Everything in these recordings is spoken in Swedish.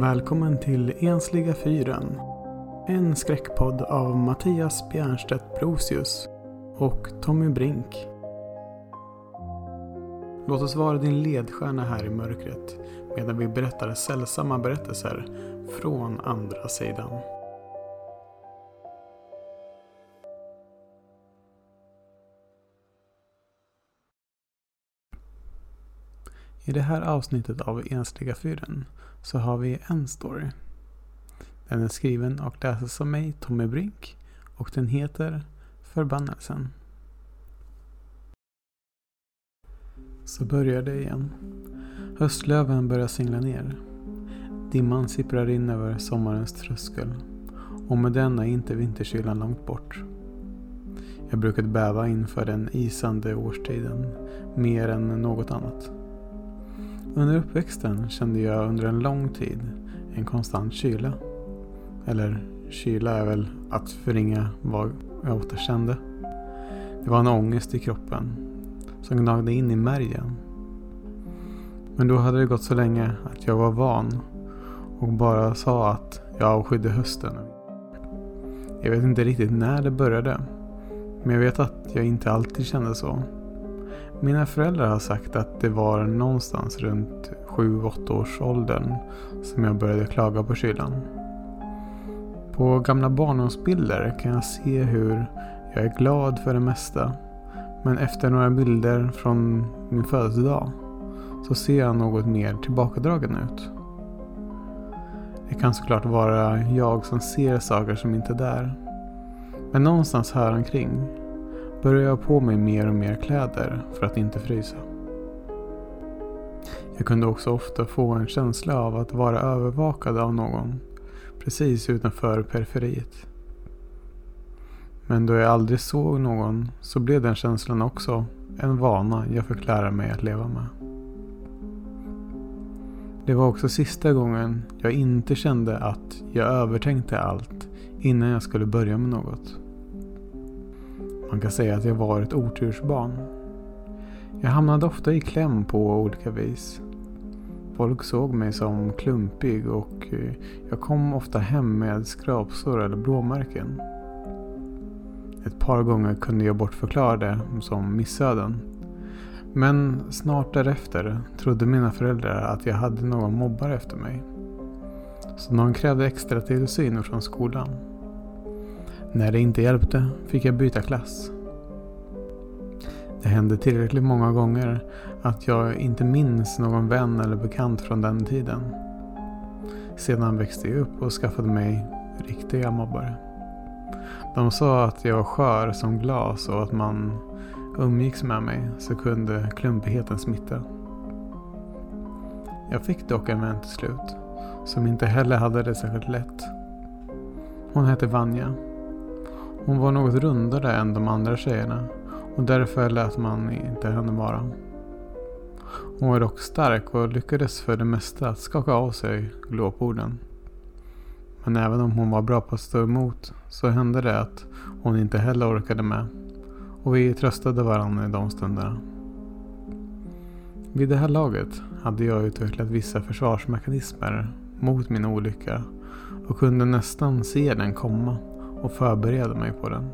Välkommen till Ensliga fyren. En skräckpodd av Mattias Bjernstedt Brosius och Tommy Brink. Låt oss vara din ledstjärna här i mörkret medan vi berättar sällsamma berättelser från andra sidan. I det här avsnittet av Ensliga fyren så har vi en story. Den är skriven och läses av mig, Tommy Brink, och den heter Förbannelsen. Så börjar det igen. Höstlöven börjar singla ner. Dimman sipprar in över sommarens tröskel och med den är inte vinterkylan långt bort. Jag brukade bäva inför den isande årstiden mer än något annat. Under uppväxten kände jag under en lång tid en konstant kyla. Eller kyla är väl att förringa vad jag ofta kände. Det var en ångest i kroppen som gnagde in i märgen. Men då hade det gått så länge att jag var van och bara sa att jag avskydde hösten. Jag vet inte riktigt när det började. Men jag vet att jag inte alltid kände så. Mina föräldrar har sagt att det var någonstans runt 7-8 års åldern som jag började klaga på kylan. På gamla barndomsbilder kan jag se hur jag är glad för det mesta. Men efter några bilder från min födelsedag så ser jag något mer tillbakadragen ut. Det kan såklart vara jag som ser saker som inte är där. Men någonstans här omkring började jag på mig mer och mer kläder för att inte frysa. Jag kunde också ofta få en känsla av att vara övervakad av någon precis utanför periferiet. Men då jag aldrig såg någon så blev den känslan också en vana jag fick lära mig att leva med. Det var också sista gången jag inte kände att jag övertänkte allt innan jag skulle börja med något. Man kan säga att jag var ett otursbarn. Jag hamnade ofta i kläm på olika vis. Folk såg mig som klumpig och eh, jag kom ofta hem med skrapsår eller blåmärken. Ett par gånger kunde jag bortförklara det som missöden. Men snart därefter trodde mina föräldrar att jag hade någon mobbare efter mig. Så de krävde extra tillsyn från skolan. När det inte hjälpte fick jag byta klass. Det hände tillräckligt många gånger att jag inte minns någon vän eller bekant från den tiden. Sedan växte jag upp och skaffade mig riktiga mobbare. De sa att jag var skör som glas och att man umgicks med mig så kunde klumpigheten smitta. Jag fick dock en vän till slut som inte heller hade det särskilt lätt. Hon hette Vanja hon var något rundare än de andra tjejerna och därför lät man inte henne vara. Hon var dock stark och lyckades för det mesta att skaka av sig glåporden. Men även om hon var bra på att stå emot så hände det att hon inte heller orkade med. Och vi tröstade varandra i de stunderna. Vid det här laget hade jag utvecklat vissa försvarsmekanismer mot min olycka och kunde nästan se den komma och förberedde mig på den.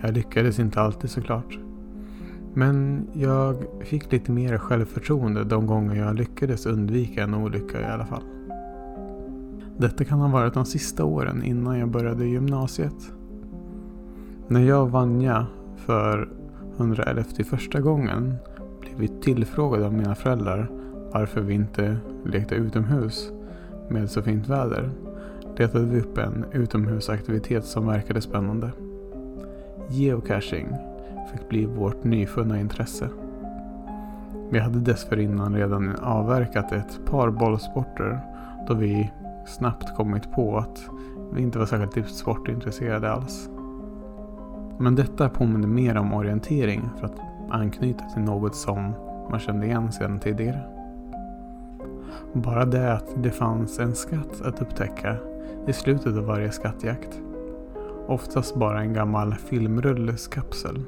Jag lyckades inte alltid såklart. Men jag fick lite mer självförtroende de gånger jag lyckades undvika en olycka i alla fall. Detta kan ha varit de sista åren innan jag började gymnasiet. När jag och Vanja för 111 första gången blev vi tillfrågade av mina föräldrar varför vi inte lekte utomhus med så fint väder letade vi upp en utomhusaktivitet som verkade spännande. Geocaching fick bli vårt nyfunna intresse. Vi hade dessförinnan redan avverkat ett par bollsporter då vi snabbt kommit på att vi inte var särskilt sportintresserade alls. Men detta påminner mer om orientering för att anknyta till något som man kände igen sedan tidigare. Bara det att det fanns en skatt att upptäcka i slutet av varje skattjakt. Oftast bara en gammal filmrulleskapsel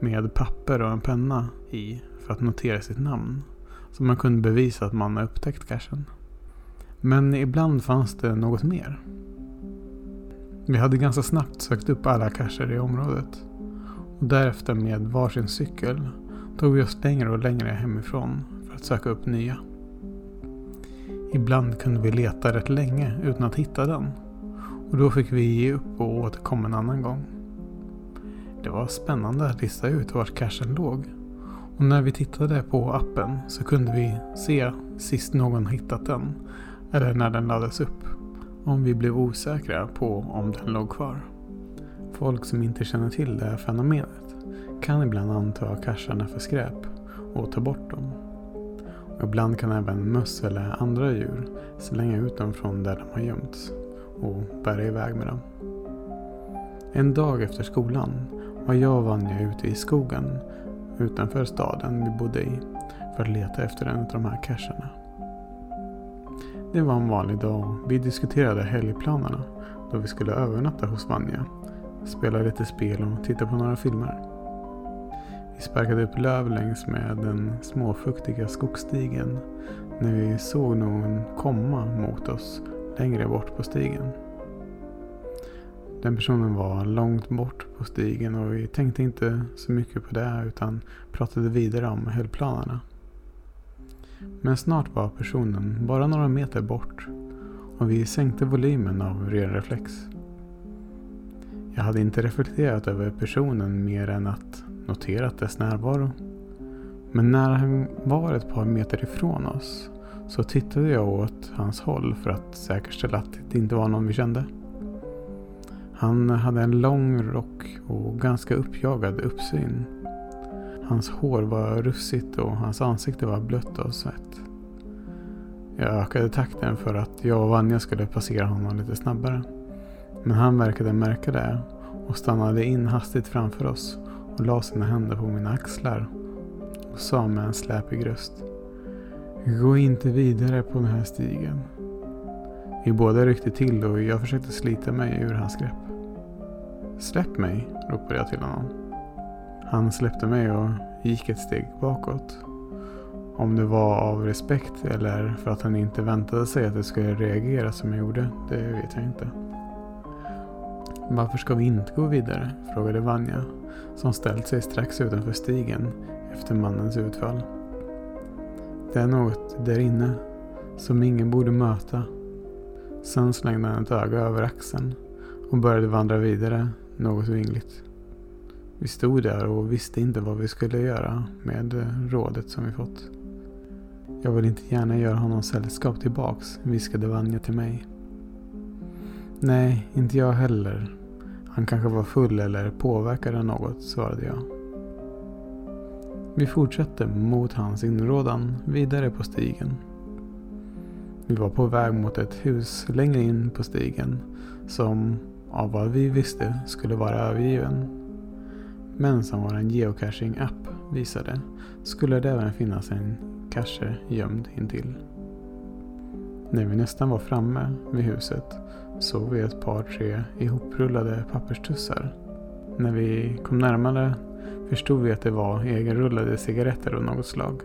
med papper och en penna i för att notera sitt namn. Så man kunde bevisa att man har upptäckt cachen. Men ibland fanns det något mer. Vi hade ganska snabbt sökt upp alla cacher i området. Och därefter med varsin cykel tog vi oss längre och längre hemifrån för att söka upp nya. Ibland kunde vi leta rätt länge utan att hitta den. Och då fick vi ge upp och återkomma en annan gång. Det var spännande att lista ut vart cachen låg. Och när vi tittade på appen så kunde vi se sist någon hittat den. Eller när den laddades upp. Om vi blev osäkra på om den låg kvar. Folk som inte känner till det här fenomenet kan ibland anta cacherna för skräp och ta bort dem. Ibland kan även möss eller andra djur slänga ut dem från där de har gömts och bära iväg med dem. En dag efter skolan var jag och Vanja ute i skogen utanför staden vi bodde i för att leta efter en av de här cacherna. Det var en vanlig dag vi diskuterade helgplanerna då vi skulle övernatta hos Vanja, spela lite spel och titta på några filmer. Vi sparkade upp löv längs med den småfuktiga skogsstigen när vi såg någon komma mot oss längre bort på stigen. Den personen var långt bort på stigen och vi tänkte inte så mycket på det utan pratade vidare om helgplanerna. Men snart var personen bara några meter bort och vi sänkte volymen av ren reflex. Jag hade inte reflekterat över personen mer än att noterat dess närvaro. Men när han var ett par meter ifrån oss så tittade jag åt hans håll för att säkerställa att det inte var någon vi kände. Han hade en lång rock och ganska uppjagad uppsyn. Hans hår var russigt och hans ansikte var blött av svett. Jag ökade takten för att jag och Vanja skulle passera honom lite snabbare. Men han verkade märka det och stannade in hastigt framför oss och la sina händer på mina axlar och sa med en släpig röst. Gå inte vidare på den här stigen. Vi båda ryckte till och jag försökte slita mig ur hans grepp. Släpp mig, ropade jag till honom. Han släppte mig och gick ett steg bakåt. Om det var av respekt eller för att han inte väntade sig att jag skulle reagera som jag gjorde, det vet jag inte. Varför ska vi inte gå vidare? frågade Vanja som ställt sig strax utanför stigen efter mannens utfall. Det är något där inne som ingen borde möta. Sen slängde han ett öga över axeln och började vandra vidare något vingligt. Vi stod där och visste inte vad vi skulle göra med rådet som vi fått. Jag vill inte gärna göra honom sällskap tillbaks, viskade Vanja till mig. Nej, inte jag heller. Han kanske var full eller påverkad av något, svarade jag. Vi fortsatte mot hans inrådan vidare på stigen. Vi var på väg mot ett hus längre in på stigen som av vad vi visste skulle vara övergiven. Men som vår geocaching-app visade skulle det även finnas en cache gömd intill. När vi nästan var framme vid huset såg vi ett par tre ihoprullade papperstussar. När vi kom närmare förstod vi att det var egenrullade cigaretter av något slag.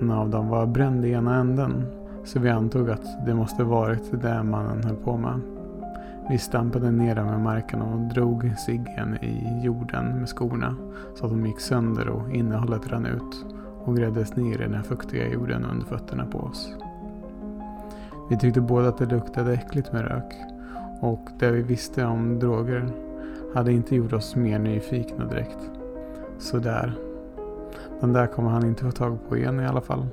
En av dem var bränd i ena änden så vi antog att det måste varit det mannen höll på med. Vi stampade ner dem i marken och drog ciggen i jorden med skorna så att de gick sönder och innehållet rann ut och gräddes ner i den fuktiga jorden under fötterna på oss. Vi tyckte båda att det luktade äckligt med rök och det vi visste om droger hade inte gjort oss mer nyfikna direkt. Sådär. Den där kommer han inte få tag på igen i alla fall.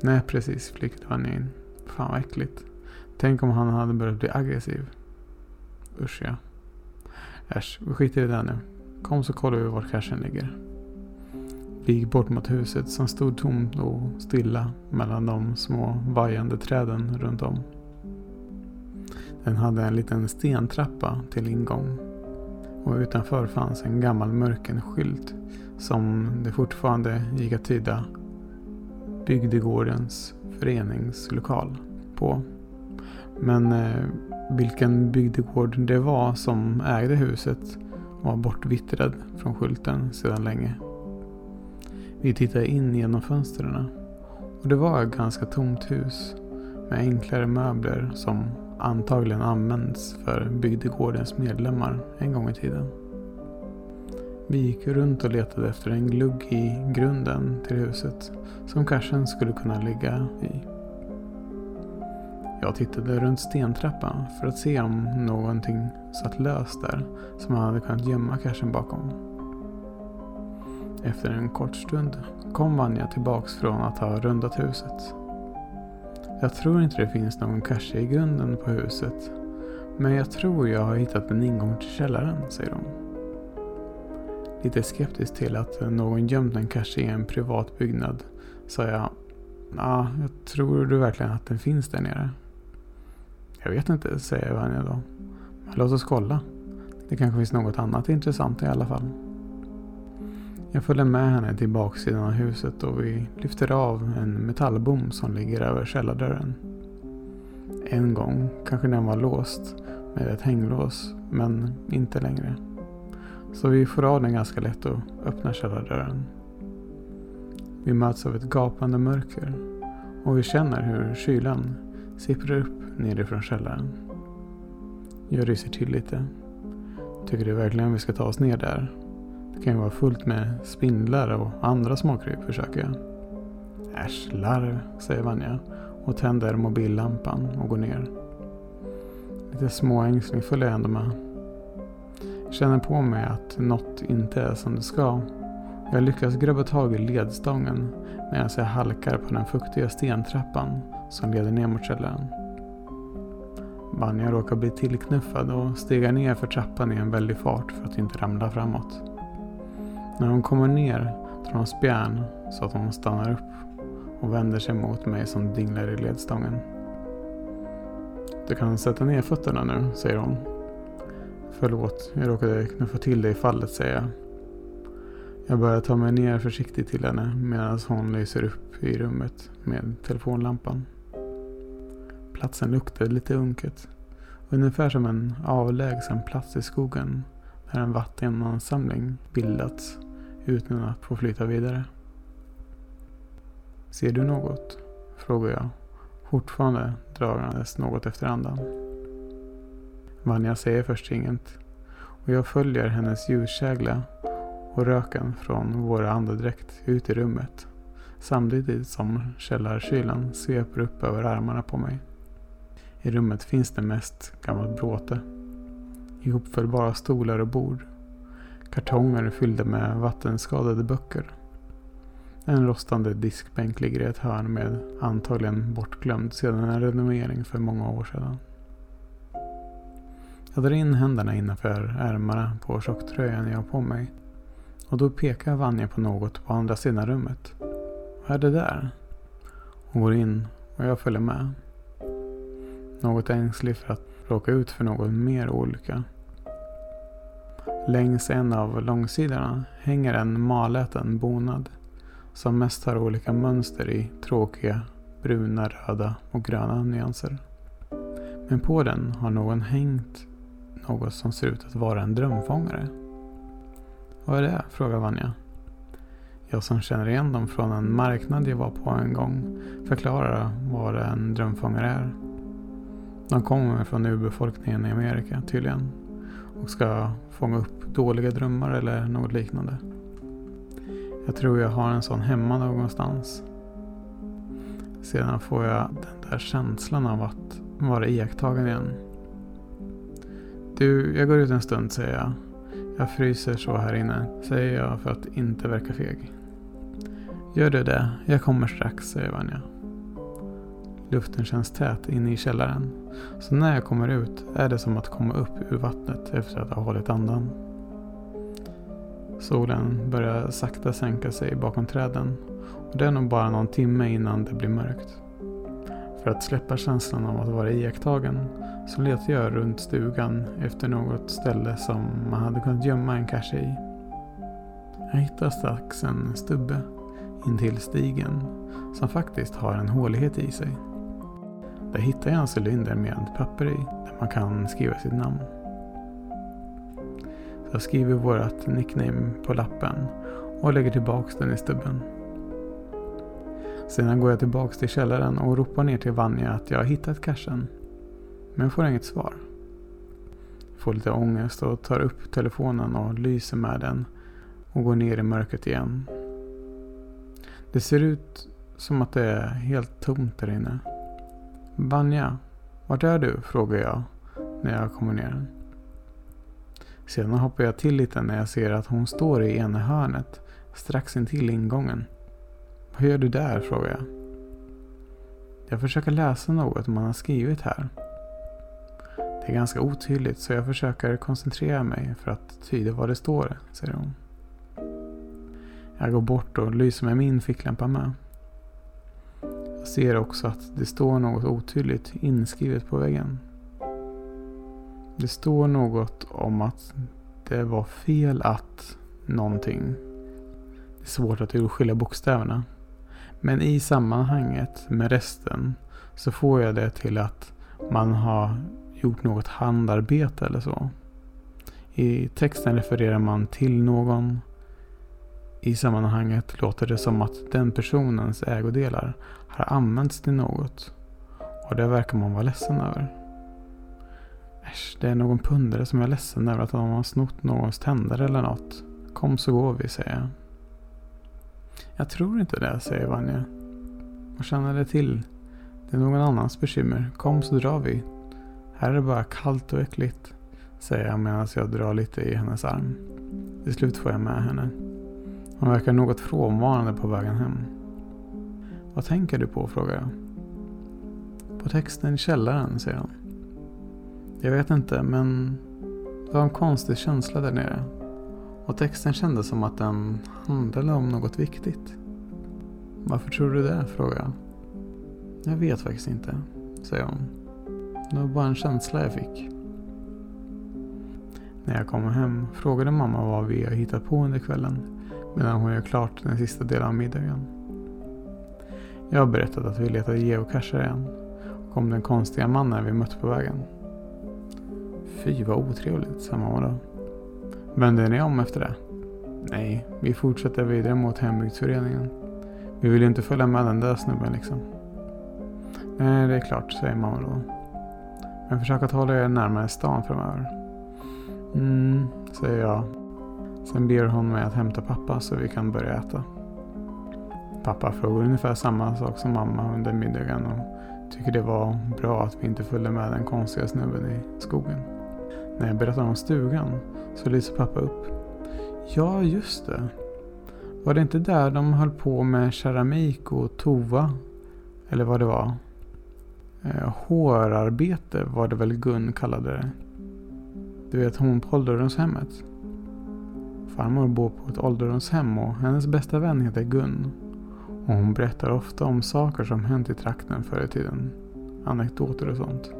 Nej precis, flikade han in. Fan vad äckligt. Tänk om han hade börjat bli aggressiv. Usch ja. Äsch, vi skiter i det nu. Kom så kollar vi var cashen ligger. Vi gick bort mot huset som stod tomt och stilla mellan de små vajande träden runt om. Den hade en liten stentrappa till ingång och utanför fanns en gammal mörken skylt som det fortfarande gick att tyda Bygdegårdens föreningslokal på. Men eh, vilken bygdegård det var som ägde huset var bortvittrad från skylten sedan länge. Vi tittade in genom fönstren och det var ett ganska tomt hus med enklare möbler som antagligen används för bygdegårdens medlemmar en gång i tiden. Vi gick runt och letade efter en glugg i grunden till huset som Karsen skulle kunna ligga i. Jag tittade runt stentrappan för att se om någonting satt löst där som man hade kunnat gömma Karsen bakom. Efter en kort stund kom Vanja tillbaks från att ha rundat huset. Jag tror inte det finns någon kasse i grunden på huset. Men jag tror jag har hittat en ingång till källaren, säger hon. Lite skeptisk till att någon gömt en kasse i en privat byggnad sa jag. Ja, jag tror du verkligen att den finns där nere? Jag vet inte, säger Vanja då. Men låt oss kolla. Det kanske finns något annat intressant i alla fall. Jag följer med henne till baksidan av huset och vi lyfter av en metallbom som ligger över källardörren. En gång kanske den var låst med ett hänglås, men inte längre. Så vi får av den ganska lätt och öppnar källardörren. Vi möts av ett gapande mörker och vi känner hur kylan sipprar upp nerifrån källaren. Jag ryser till lite. Tycker du verkligen vi ska ta oss ner där? Det kan ju vara fullt med spindlar och andra småkryp försöker jag. Äsch, larv, säger Vanja och tänder mobillampan och går ner. Lite småängslig följer jag ändå med. Jag känner på mig att något inte är som det ska. Jag lyckas grabba tag i ledstången medan jag halkar på den fuktiga stentrappan som leder ner mot källaren. Vanja råkar bli tillknuffad och stiga ner för trappan i en väldig fart för att inte ramla framåt. När hon kommer ner drar hon spjärn så att hon stannar upp och vänder sig mot mig som dinglar i ledstången. Du kan sätta ner fötterna nu, säger hon. Förlåt, jag råkade knuffa till dig i fallet, säger jag. Jag börjar ta mig ner försiktigt till henne medan hon lyser upp i rummet med telefonlampan. Platsen luktade lite unket. Ungefär som en avlägsen plats i skogen där en vattenansamling bildats utan att få flyta vidare. Ser du något? frågar jag, fortfarande dragandes något efter andan. Vanja säger först inget och jag följer hennes ljuskägla och röken från våra andedräkt ut i rummet samtidigt som källarkylan sveper upp över armarna på mig. I rummet finns det mest gammalt bråte. Ihopfällbara stolar och bord Kartonger fyllda med vattenskadade böcker. En rostande diskbänk ligger i ett hörn med antagligen bortglömd sedan en renovering för många år sedan. Jag drar in händerna innanför ärmarna på tjocktröjan jag har på mig. Och då pekar Vanja på något på andra sidan rummet. Vad är det där? Hon går in och jag följer med. Något ängslig för att råka ut för någon mer olycka. Längs en av långsidorna hänger en maläten bonad som mest har olika mönster i tråkiga bruna, röda och gröna nyanser. Men på den har någon hängt något som ser ut att vara en drömfångare. Vad är det? frågar Vanja. Jag som känner igen dem från en marknad jag var på en gång förklarar vad en drömfångare är. De kommer från urbefolkningen i Amerika tydligen och ska fånga upp dåliga drömmar eller något liknande. Jag tror jag har en sån hemma någonstans. Sedan får jag den där känslan av att vara iakttagen igen. Du, jag går ut en stund säger jag. Jag fryser så här inne, säger jag för att inte verka feg. Gör du det? Jag kommer strax, säger Vanja. Luften känns tät inne i källaren. Så när jag kommer ut är det som att komma upp ur vattnet efter att ha hållit andan. Solen börjar sakta sänka sig bakom träden och det är nog bara någon timme innan det blir mörkt. För att släppa känslan av att vara iakttagen så letar jag runt stugan efter något ställe som man hade kunnat gömma en kasse i. Jag hittar strax en stubbe intill stigen som faktiskt har en hålighet i sig. Där hittar jag en cylinder med papper i där man kan skriva sitt namn. Så jag skriver vårt nickname på lappen och lägger tillbaks den i stubben. Sedan går jag tillbaks till källaren och ropar ner till Vanja att jag har hittat cachen. Men får inget svar. Får lite ångest och tar upp telefonen och lyser med den och går ner i mörkret igen. Det ser ut som att det är helt tomt där inne. Vanja, vart är du? frågar jag när jag kommer ner. Sedan hoppar jag till lite när jag ser att hon står i ena hörnet strax intill ingången. Vad gör du där? frågar jag. Jag försöker läsa något man har skrivit här. Det är ganska otydligt så jag försöker koncentrera mig för att tyda vad det står, säger hon. Jag går bort och lyser med min ficklampa med. Ser också att det står något otydligt inskrivet på väggen. Det står något om att det var fel att någonting. Det är svårt att urskilja bokstäverna. Men i sammanhanget med resten så får jag det till att man har gjort något handarbete eller så. I texten refererar man till någon. I sammanhanget låter det som att den personens ägodelar har använts till något. Och det verkar man vara ledsen över. Äsch, det är någon pundare som är ledsen över att de har snott någons tänder eller något. Kom så går vi, säger jag. Jag tror inte det, säger Vanja. Vad känner det till? Det är någon annans bekymmer. Kom så drar vi. Här är det bara kallt och äckligt, säger jag medan jag drar lite i hennes arm. Till slut får jag med henne. Hon verkar något frånvarande på vägen hem. Vad tänker du på? frågar jag. På texten i källaren, säger hon. Jag vet inte, men det var en konstig känsla där nere. Och texten kändes som att den handlade om något viktigt. Varför tror du det? frågar jag. Jag vet faktiskt inte, säger hon. Det var bara en känsla jag fick. När jag kommer hem frågade mamma vad vi har hittat på under kvällen medan hon gör klart den sista delen av middagen. Jag har berättat att vi letade geocacher igen och om den konstiga mannen vi mött på vägen. Fy vad otrevligt, sa mamma då. Vände ni om efter det? Nej, vi fortsätter vidare mot hembygdsföreningen. Vi vill ju inte följa med den där snubben liksom. Nej, det är klart, säger mamma då. Men försök att hålla er närmare stan framöver. Mm, säger jag. Sen ber hon mig att hämta pappa så vi kan börja äta. Pappa frågade ungefär samma sak som mamma under middagen och tycker det var bra att vi inte följde med den konstiga snubben i skogen. När jag berättar om stugan så lyser pappa upp. Ja, just det. Var det inte där de höll på med keramik och tova? Eller vad det var? Eh, hårarbete var det väl Gun kallade det. Du vet hon på ålderdomshemmet. Farmor bor på ett ålderdomshem och hennes bästa vän heter Gun. Och hon berättar ofta om saker som hänt i trakten förr i tiden. Anekdoter och sånt.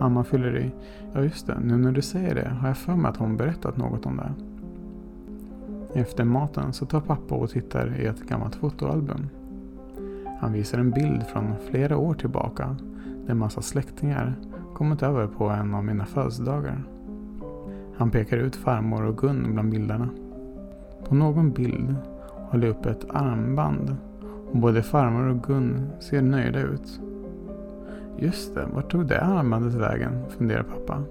Mamma fyller i. Ja just det, nu när du säger det har jag för mig att hon berättat något om det. Efter maten så tar pappa och tittar i ett gammalt fotoalbum. Han visar en bild från flera år tillbaka där massa släktingar kommit över på en av mina födelsedagar. Han pekar ut farmor och Gun bland bilderna. På någon bild håller upp ett armband och både farmor och Gun ser nöjda ut. Just det, vart tog det armbandet vägen? funderar pappa.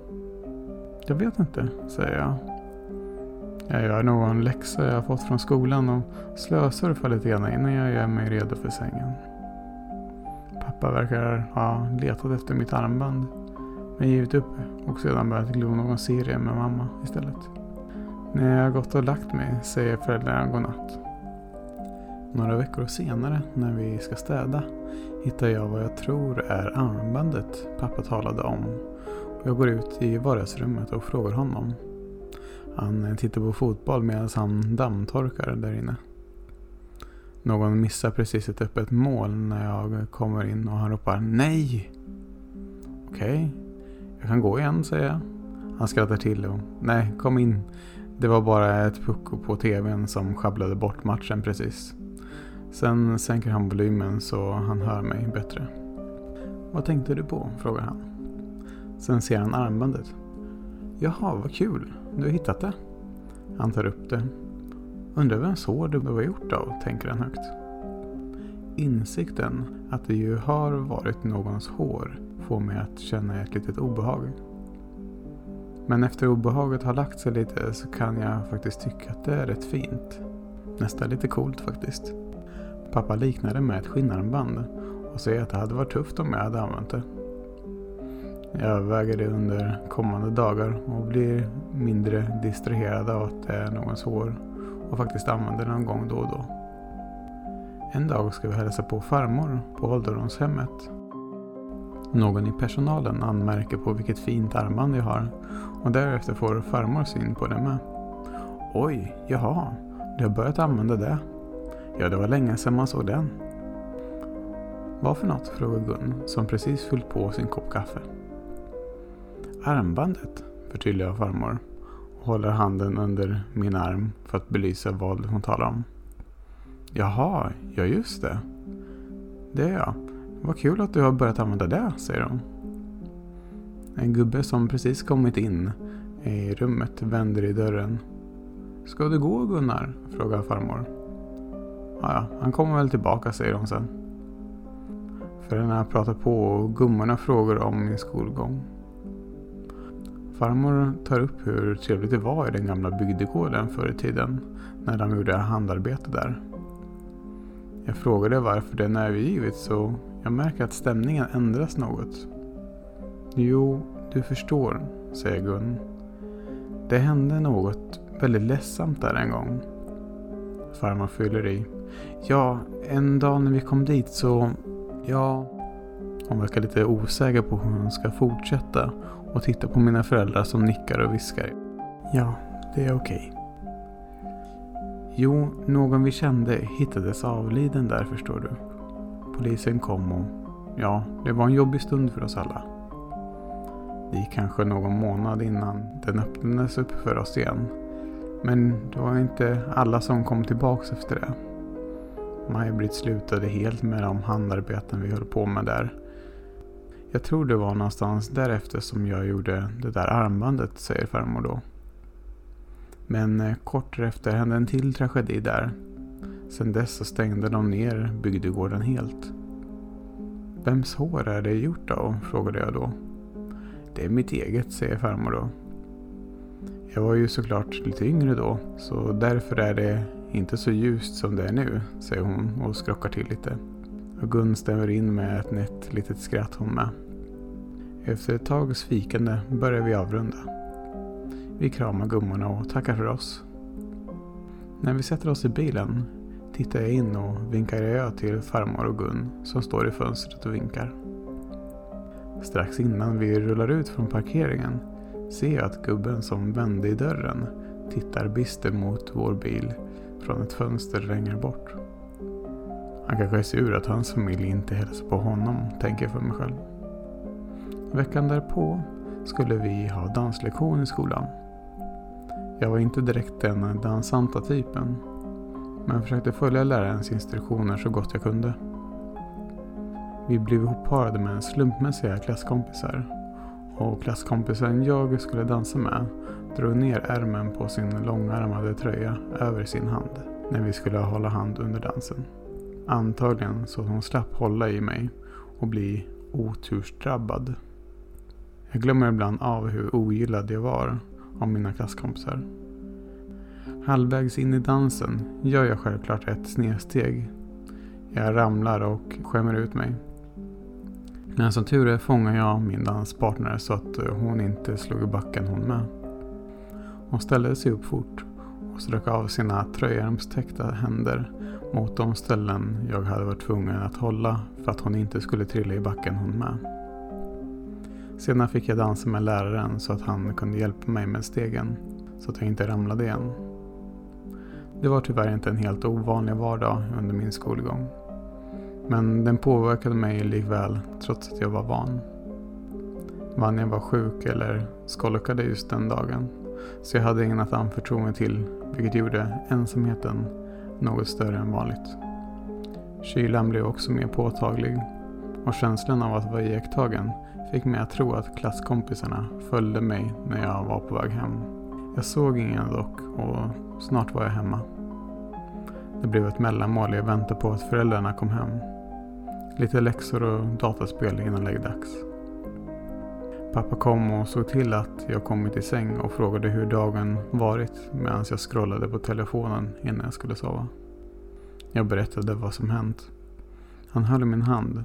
Jag vet inte, säger jag. Jag gör någon läxa jag fått från skolan och slösurfar lite grann innan jag gör mig redo för sängen. Pappa verkar ha letat efter mitt armband men givit upp och sedan börjat glo någon serie med mamma istället. När jag gått och lagt mig säger föräldrarna godnatt. Några veckor senare när vi ska städa hittar jag vad jag tror är armbandet pappa talade om. Jag går ut i vardagsrummet och frågar honom. Han tittar på fotboll medan han dammtorkar där inne. Någon missar precis ett öppet mål när jag kommer in och han ropar NEJ! Okej, okay. jag kan gå igen säger jag. Han skrattar till och nej, kom in. Det var bara ett pucko på tvn som sjabblade bort matchen precis. Sen sänker han volymen så han hör mig bättre. Vad tänkte du på? frågar han. Sen ser han armbandet. Jaha, vad kul. Du har hittat det. Han tar upp det. Undrar vems hår det var gjort av, tänker han högt. insikten att det ju har varit någons hår får mig att känna ett litet obehag. Men efter obehaget har lagt sig lite så kan jag faktiskt tycka att det är rätt fint. Nästan lite coolt faktiskt. Pappa liknade med ett skinnarmband och säger att det hade varit tufft om jag hade använt det. Jag överväger det under kommande dagar och blir mindre distraherad av att det är någons hår och faktiskt använder det någon gång då och då. En dag ska vi hälsa på farmor på ålderdomshemmet. Någon i personalen anmärker på vilket fint armband jag har och därefter får farmor syn på det med. Oj, jaha, du har börjat använda det. Ja, det var länge sedan man såg den. Vad för något? frågar Gun som precis fyllt på sin kopp kaffe. Armbandet, förtydligar farmor och håller handen under min arm för att belysa vad hon talar om. Jaha, ja just det. Det är jag. Vad kul att du har börjat använda det, säger hon. En gubbe som precis kommit in i rummet vänder i dörren. Ska du gå Gunnar? frågar farmor. Ja, han kommer väl tillbaka, säger hon sen. Föräldrarna pratar på och gummorna frågar om min skolgång. Farmor tar upp hur trevligt det var i den gamla bygdegården förr i tiden när de gjorde handarbete där. Jag frågade varför den är övergivet så jag märker att stämningen ändras något. Jo, du förstår, säger Gun. Det hände något väldigt ledsamt där en gång. Farmor fyller i. Ja, en dag när vi kom dit så... Ja... Hon verkar lite osäker på hur hon ska fortsätta och tittar på mina föräldrar som nickar och viskar. Ja, det är okej. Okay. Jo, någon vi kände hittades avliden där förstår du. Polisen kom och ja, det var en jobbig stund för oss alla. Det gick kanske någon månad innan den öppnades upp för oss igen. Men det var inte alla som kom tillbaks efter det. Maj-Britt slutade helt med de handarbeten vi höll på med där. Jag tror det var någonstans därefter som jag gjorde det där armbandet, säger farmor då. Men eh, kort därefter hände en till tragedi där. Sen dess så stängde de ner bygdegården helt. Vems hår är det gjort av? frågade jag då. Det är mitt eget, säger farmor då. Jag var ju såklart lite yngre då, så därför är det inte så ljust som det är nu, säger hon och skrockar till lite. Och Gun stämmer in med ett nätt litet skratt hon med. Efter ett tags fikande börjar vi avrunda. Vi kramar gummorna och tackar för oss. När vi sätter oss i bilen tittar jag in och vinkar jag till farmor och Gun som står i fönstret och vinkar. Strax innan vi rullar ut från parkeringen ser jag att gubben som vände i dörren tittar bister mot vår bil från ett fönster längre bort. Han kanske är sur att hans familj inte hälsar på honom, tänker jag för mig själv. Veckan därpå skulle vi ha danslektion i skolan. Jag var inte direkt den dansanta typen, men försökte följa lärarens instruktioner så gott jag kunde. Vi blev ihopparade med slumpmässiga klasskompisar och klasskompisen jag skulle dansa med drog ner ärmen på sin långärmade tröja över sin hand när vi skulle hålla hand under dansen. Antagligen så att hon slapp hålla i mig och bli otursdrabbad. Jag glömmer ibland av hur ogillad jag var av mina klasskompisar. Halvvägs in i dansen gör jag självklart ett snedsteg. Jag ramlar och skämmer ut mig. Men som tur är fångar jag min danspartner så att hon inte slog i backen hon med. Hon ställde sig upp fort och strök av sina tröjärmstäckta händer mot de ställen jag hade varit tvungen att hålla för att hon inte skulle trilla i backen hon med. Sedan fick jag dansa med läraren så att han kunde hjälpa mig med stegen så att jag inte ramlade igen. Det var tyvärr inte en helt ovanlig vardag under min skolgång. Men den påverkade mig likväl trots att jag var van. Vanja var sjuk eller skolkade just den dagen så jag hade ingen att anförtro mig till vilket gjorde ensamheten något större än vanligt. Kylan blev också mer påtaglig och känslan av att vara iakttagen fick mig att tro att klasskompisarna följde mig när jag var på väg hem. Jag såg ingen dock och snart var jag hemma. Det blev ett mellanmål i väntan på att föräldrarna kom hem. Lite läxor och dataspel innan läggdags. Pappa kom och såg till att jag kommit i säng och frågade hur dagen varit medan jag scrollade på telefonen innan jag skulle sova. Jag berättade vad som hänt. Han höll min hand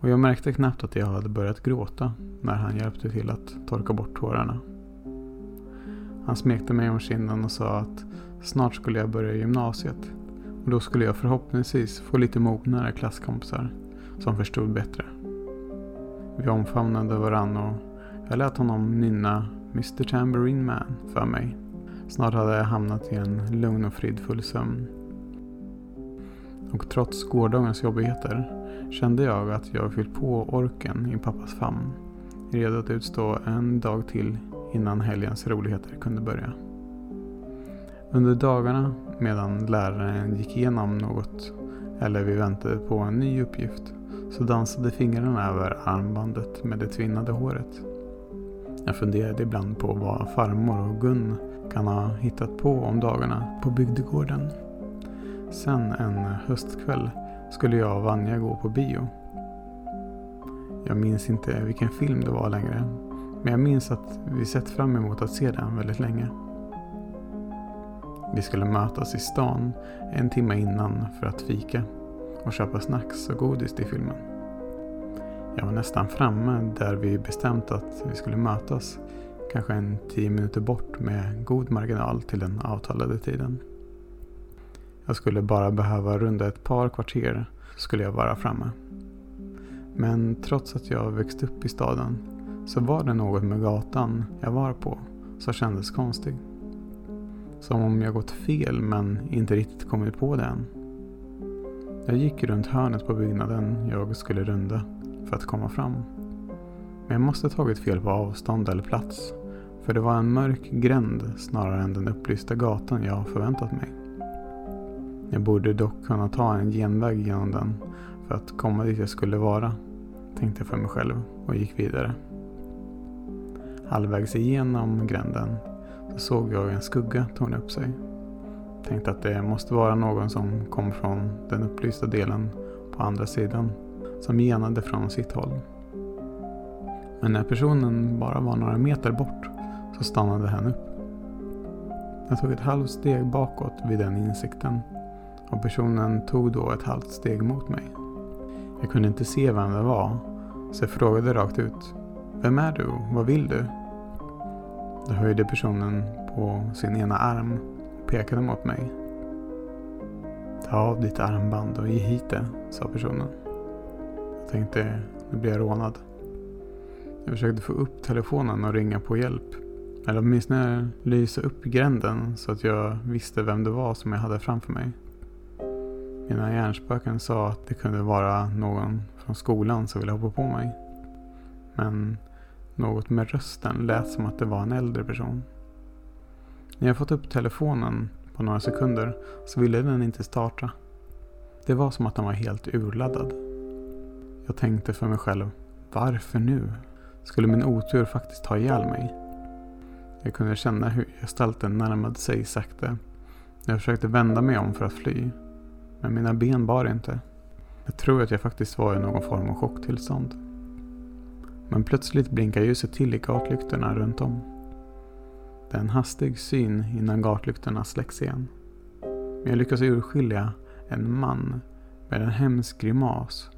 och jag märkte knappt att jag hade börjat gråta när han hjälpte till att torka bort tårarna. Han smekte mig om kinden och sa att snart skulle jag börja gymnasiet och då skulle jag förhoppningsvis få lite mognare klasskompisar som förstod bättre. Vi omfamnade varandra och jag lät honom nynna Mr Tambourine Man för mig. Snart hade jag hamnat i en lugn och fridfull sömn. Och trots gårdagens jobbigheter kände jag att jag fyllt på orken i pappas famn. Redo att utstå en dag till innan helgens roligheter kunde börja. Under dagarna medan läraren gick igenom något eller vi väntade på en ny uppgift så dansade fingrarna över armbandet med det tvinnade håret. Jag funderade ibland på vad farmor och Gun kan ha hittat på om dagarna på bygdegården. Sen en höstkväll skulle jag och Vanja gå på bio. Jag minns inte vilken film det var längre. Men jag minns att vi sett fram emot att se den väldigt länge. Vi skulle mötas i stan en timme innan för att fika och köpa snacks och godis till filmen. Jag var nästan framme där vi bestämt att vi skulle mötas. Kanske en tio minuter bort med god marginal till den avtalade tiden. Jag skulle bara behöva runda ett par kvarter så skulle jag vara framme. Men trots att jag växt upp i staden så var det något med gatan jag var på som kändes konstig. Som om jag gått fel men inte riktigt kommit på det än. Jag gick runt hörnet på byggnaden jag skulle runda för att komma fram. Men jag måste tagit fel på avstånd eller plats. För det var en mörk gränd snarare än den upplysta gatan jag förväntat mig. Jag borde dock kunna ta en genväg genom den för att komma dit jag skulle vara, tänkte jag för mig själv och gick vidare. Halvvägs igenom gränden så såg jag en skugga torna upp sig. Tänkte att det måste vara någon som kom från den upplysta delen på andra sidan som genade från sitt håll. Men när personen bara var några meter bort så stannade han upp. Jag tog ett halvt steg bakåt vid den insikten och personen tog då ett halvt steg mot mig. Jag kunde inte se vem det var så jag frågade rakt ut. Vem är du? Vad vill du? Då höjde personen på sin ena arm och pekade mot mig. Ta av ditt armband och ge hit det, sa personen. Jag tänkte, nu blir jag rånad. Jag försökte få upp telefonen och ringa på hjälp. Eller åtminstone lysa upp gränden så att jag visste vem det var som jag hade framför mig. Mina hjärnspöken sa att det kunde vara någon från skolan som ville hoppa på mig. Men något med rösten lät som att det var en äldre person. När jag fått upp telefonen på några sekunder så ville den inte starta. Det var som att den var helt urladdad. Jag tänkte för mig själv, varför nu? Skulle min otur faktiskt ta ihjäl mig? Jag kunde känna hur gestalten närmade sig sakta. Jag försökte vända mig om för att fly. Men mina ben bar inte. Jag tror att jag faktiskt var i någon form av chocktillstånd. Men plötsligt blinkar ljuset till i gatlyktorna runt om. Det är en hastig syn innan gatlyktorna släcks igen. Men jag lyckas urskilja en man med en hemsk grimas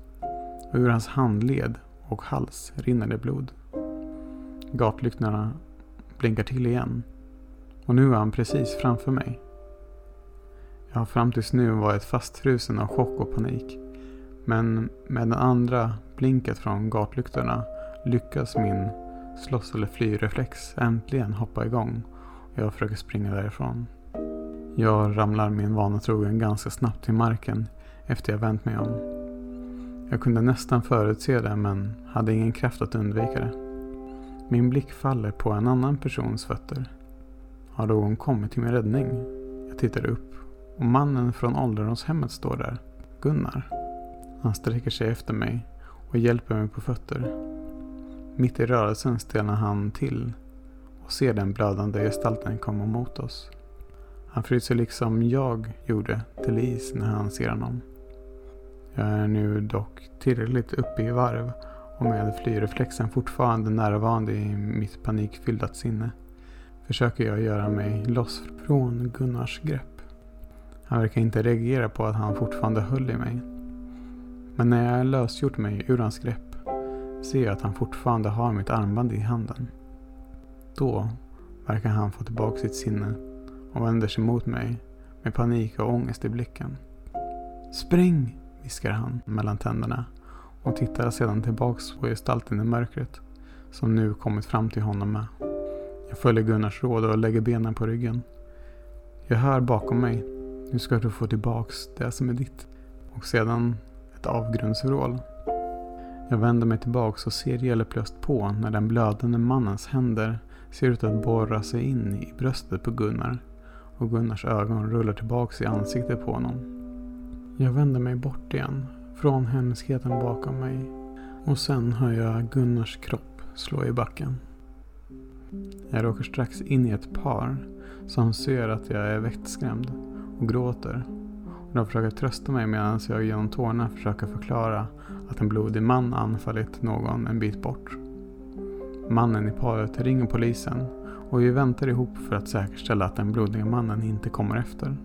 och ur hans handled och hals rinner det blod. Gatlyktorna blinkar till igen och nu är han precis framför mig. Jag har fram tills nu varit fastfrusen av chock och panik. Men med den andra blinket från gatlyktorna lyckas min slåss eller fly-reflex äntligen hoppa igång och jag försöker springa därifrån. Jag ramlar min vana trogen ganska snabbt till marken efter jag vänt mig om. Jag kunde nästan förutse det men hade ingen kraft att undvika det. Min blick faller på en annan persons fötter. Har någon kommit till min räddning? Jag tittar upp och mannen från ålderdomshemmet står där. Gunnar. Han sträcker sig efter mig och hjälper mig på fötter. Mitt i rörelsen stelnar han till och ser den blödande gestalten komma mot oss. Han fryser liksom jag gjorde till is när han ser honom. Jag är nu dock tillräckligt uppe i varv och med flyreflexen fortfarande närvarande i mitt panikfyllda sinne försöker jag göra mig loss från Gunnars grepp. Han verkar inte reagera på att han fortfarande höll i mig. Men när jag lösgjort mig ur hans grepp ser jag att han fortfarande har mitt armband i handen. Då verkar han få tillbaka sitt sinne och vänder sig mot mig med panik och ångest i blicken. Spring! Viskar han mellan tänderna och tittar sedan tillbaks på gestalten i mörkret som nu kommit fram till honom med. Jag följer Gunnars råd och lägger benen på ryggen. Jag hör bakom mig. Nu ska du få tillbaks det som är ditt. Och sedan ett avgrundsvrål. Jag vänder mig tillbaks och ser hjälplöst på när den blödande mannens händer ser ut att borra sig in i bröstet på Gunnar och Gunnars ögon rullar tillbaks i ansiktet på honom. Jag vänder mig bort igen, från hemskheten bakom mig och sen hör jag Gunnars kropp slå i backen. Jag råkar strax in i ett par som ser att jag är vettskrämd och gråter. Och de försöker trösta mig medan jag genom tårna försöker förklara att en blodig man anfallit någon en bit bort. Mannen i paret ringer polisen och vi väntar ihop för att säkerställa att den blodiga mannen inte kommer efter.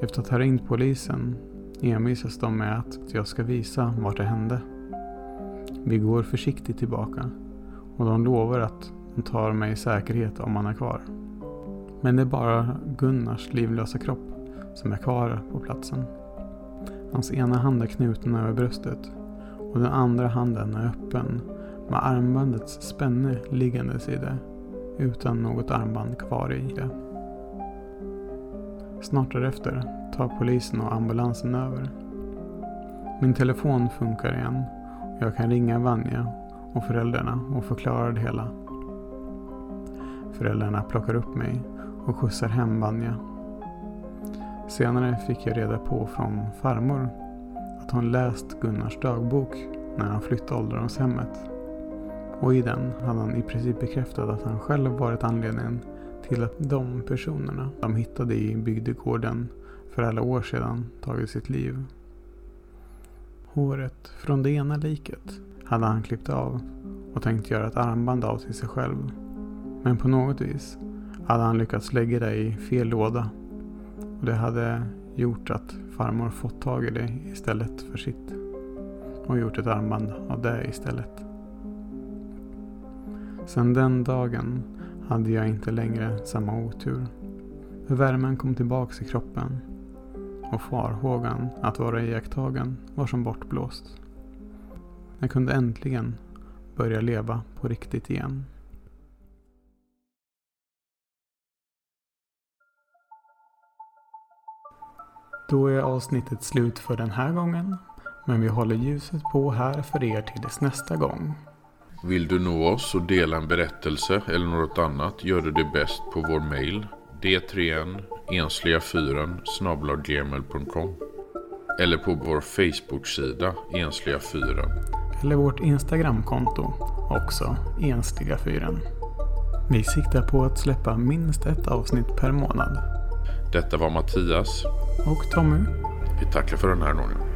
Efter att ha ringt polisen envisas de med att jag ska visa vart det hände. Vi går försiktigt tillbaka och de lovar att de tar mig i säkerhet om han är kvar. Men det är bara Gunnars livlösa kropp som är kvar på platsen. Hans ena hand är knuten över bröstet och den andra handen är öppen med armbandets spänne liggandes i det utan något armband kvar i det. Snart därefter tar polisen och ambulansen över. Min telefon funkar igen och jag kan ringa Vanja och föräldrarna och förklara det hela. Föräldrarna plockar upp mig och skjutsar hem Vanja. Senare fick jag reda på från farmor att hon läst Gunnars dagbok när han flyttade ålderdomshemmet. Och i den hade han i princip bekräftat att han själv varit anledningen till att de personerna de hittade i bygdegården för alla år sedan tagit sitt liv. Håret från det ena liket hade han klippt av och tänkt göra ett armband av till sig själv. Men på något vis hade han lyckats lägga det i fel låda och det hade gjort att farmor fått tag i det istället för sitt och gjort ett armband av det istället. Sedan den dagen hade jag inte längre samma otur. Värmen kom tillbaks i kroppen och farhågan att vara iakttagen var som bortblåst. Jag kunde äntligen börja leva på riktigt igen. Då är avsnittet slut för den här gången. Men vi håller ljuset på här för er tills nästa gång. Vill du nå oss och dela en berättelse eller något annat gör du det bäst på vår mail d3n ensliga4 gmail.com eller på vår Facebook-sida Ensliga 4. Eller vårt Instagramkonto också Ensliga 4. Vi siktar på att släppa minst ett avsnitt per månad. Detta var Mattias. Och Tommy. Vi tackar för den här gången.